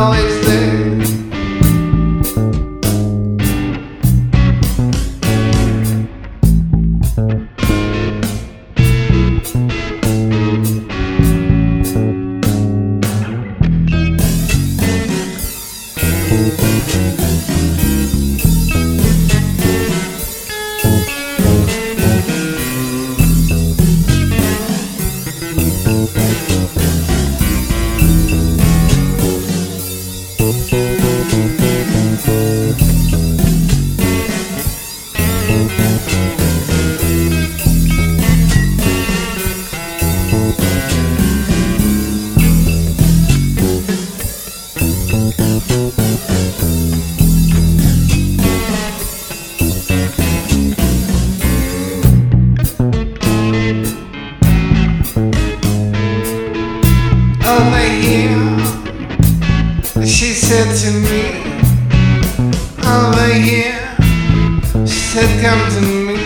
always do. Thank over here. She said, come to me.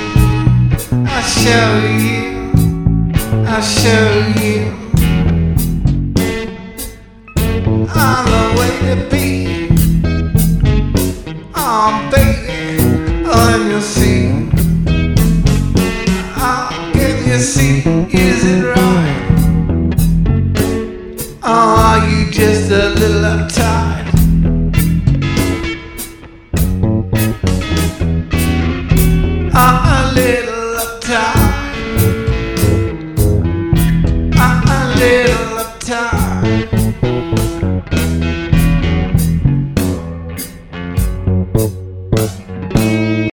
I'll show you. I'll show you. All the way to be. Oh, baby, oh, and you'll see. Oh, can you see? You